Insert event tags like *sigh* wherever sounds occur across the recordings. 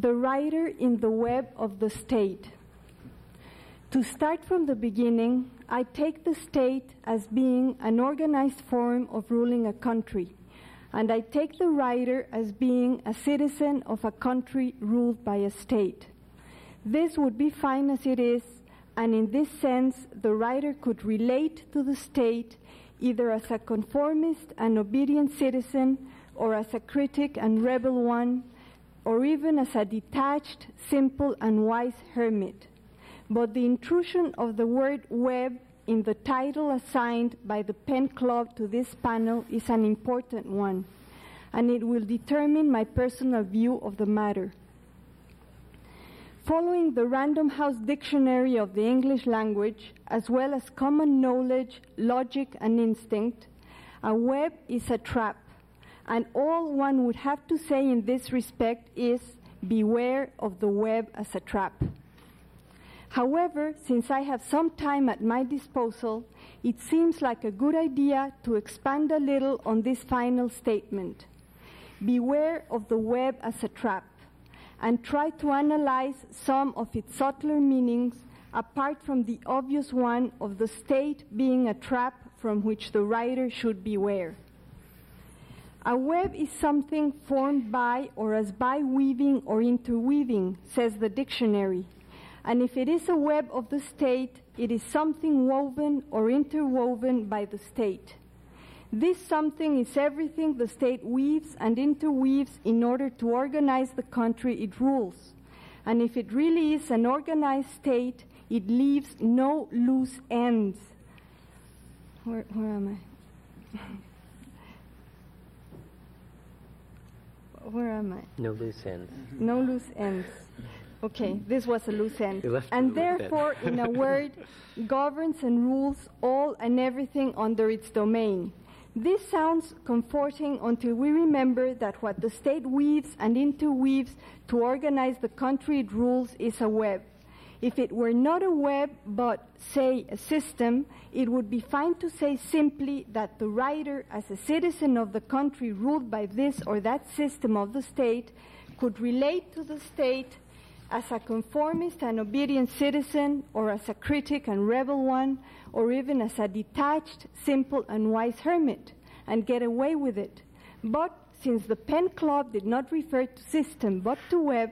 the writer in the web of the state. To start from the beginning, I take the state as being an organized form of ruling a country, and I take the writer as being a citizen of a country ruled by a state. This would be fine as it is, and in this sense, the writer could relate to the state either as a conformist and obedient citizen, or as a critic and rebel one, or even as a detached, simple, and wise hermit. But the intrusion of the word web in the title assigned by the PEN Club to this panel is an important one, and it will determine my personal view of the matter. Following the Random House Dictionary of the English language, as well as common knowledge, logic, and instinct, a web is a trap, and all one would have to say in this respect is beware of the web as a trap. However, since I have some time at my disposal, it seems like a good idea to expand a little on this final statement. Beware of the web as a trap and try to analyze some of its subtler meanings apart from the obvious one of the state being a trap from which the writer should beware. A web is something formed by or as by weaving or interweaving, says the dictionary. And if it is a web of the state, it is something woven or interwoven by the state. This something is everything the state weaves and interweaves in order to organize the country it rules. And if it really is an organized state, it leaves no loose ends. Where, where am I? *laughs* where am I? No loose ends. No loose ends. Okay, this was a loose end. And it a loose end. therefore, in a word, *laughs* governs and rules all and everything under its domain. This sounds comforting until we remember that what the state weaves and interweaves to organize the country it rules is a web. If it were not a web, but, say, a system, it would be fine to say simply that the writer, as a citizen of the country ruled by this or that system of the state, could relate to the state as a conformist and obedient citizen, or as a critic and rebel one, or even as a detached, simple, and wise hermit, and get away with it. But since the PEN Club did not refer to system but to web,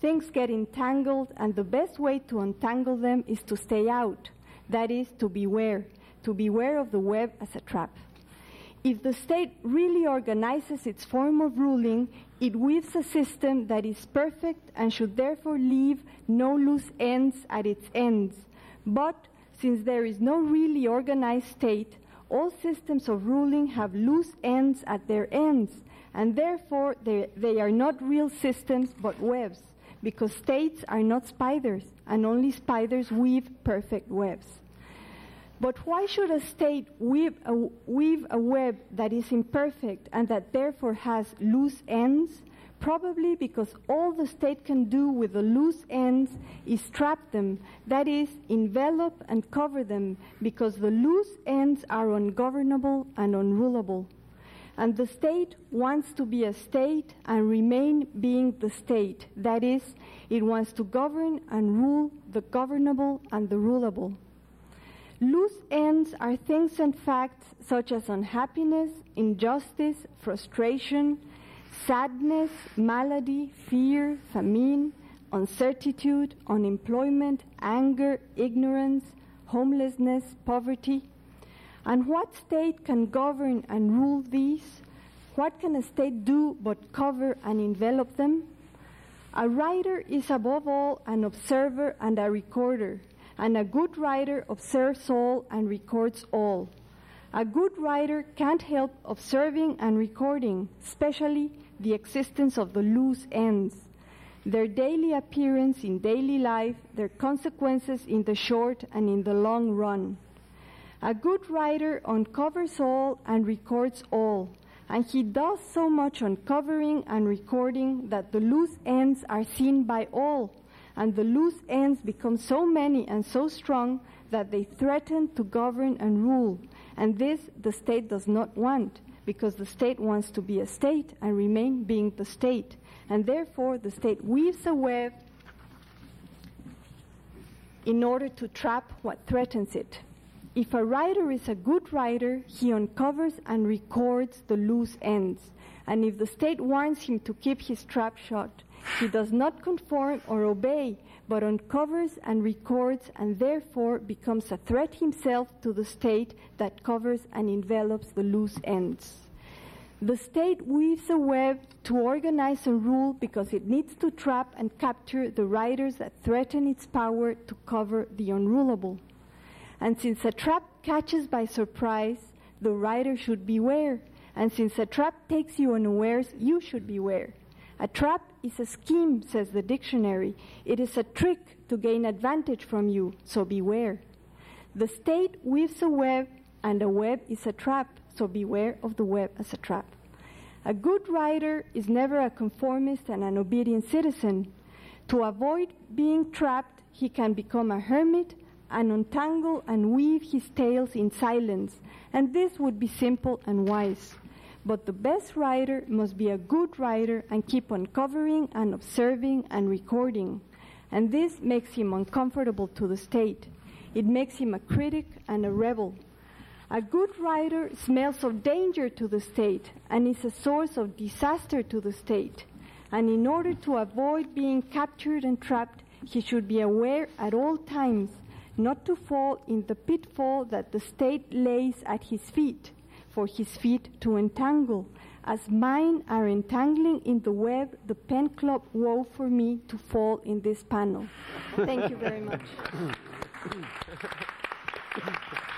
things get entangled, and the best way to untangle them is to stay out. That is, to beware, to beware of the web as a trap. If the state really organizes its form of ruling, it weaves a system that is perfect and should therefore leave no loose ends at its ends. But since there is no really organized state, all systems of ruling have loose ends at their ends, and therefore they, they are not real systems but webs, because states are not spiders, and only spiders weave perfect webs. But why should a state weave a, weave a web that is imperfect and that therefore has loose ends? Probably because all the state can do with the loose ends is trap them, that is, envelop and cover them, because the loose ends are ungovernable and unrulable. And the state wants to be a state and remain being the state, that is, it wants to govern and rule the governable and the rulable. Loose ends are things and facts such as unhappiness, injustice, frustration, sadness, malady, fear, famine, uncertitude, unemployment, anger, ignorance, homelessness, poverty. And what state can govern and rule these? What can a state do but cover and envelop them? A writer is above all an observer and a recorder, and a good writer observes all and records all. A good writer can't help observing and recording, especially the existence of the loose ends, their daily appearance in daily life, their consequences in the short and in the long run. A good writer uncovers all and records all, and he does so much uncovering and recording that the loose ends are seen by all, and the loose ends become so many and so strong that they threaten to govern and rule. And this the state does not want, because the state wants to be a state and remain being the state. and therefore the state weaves a web in order to trap what threatens it. If a writer is a good writer, he uncovers and records the loose ends. And if the state warns him to keep his trap shut, he does not conform or obey, but uncovers and records and therefore becomes a threat himself to the state that covers and envelops the loose ends. The state weaves a web to organize and rule because it needs to trap and capture the writers that threaten its power to cover the unrulable. And since a trap catches by surprise, the writer should beware. And since a trap takes you unawares, you should beware. A trap is a scheme, says the dictionary. It is a trick to gain advantage from you, so beware. The state weaves a web, and a web is a trap, so beware of the web as a trap. A good writer is never a conformist and an obedient citizen. To avoid being trapped, he can become a hermit and untangle and weave his tales in silence, and this would be simple and wise. But the best writer must be a good writer and keep uncovering and observing and recording. And this makes him uncomfortable to the state. It makes him a critic and a rebel. A good writer smells of danger to the state and is a source of disaster to the state. And in order to avoid being captured and trapped, he should be aware at all times not to fall in the pitfall that the state lays at his feet for his feet to entangle, as mine are entangling in the web the PEN Club wove for me to fall in this panel. Thank you very much. *laughs*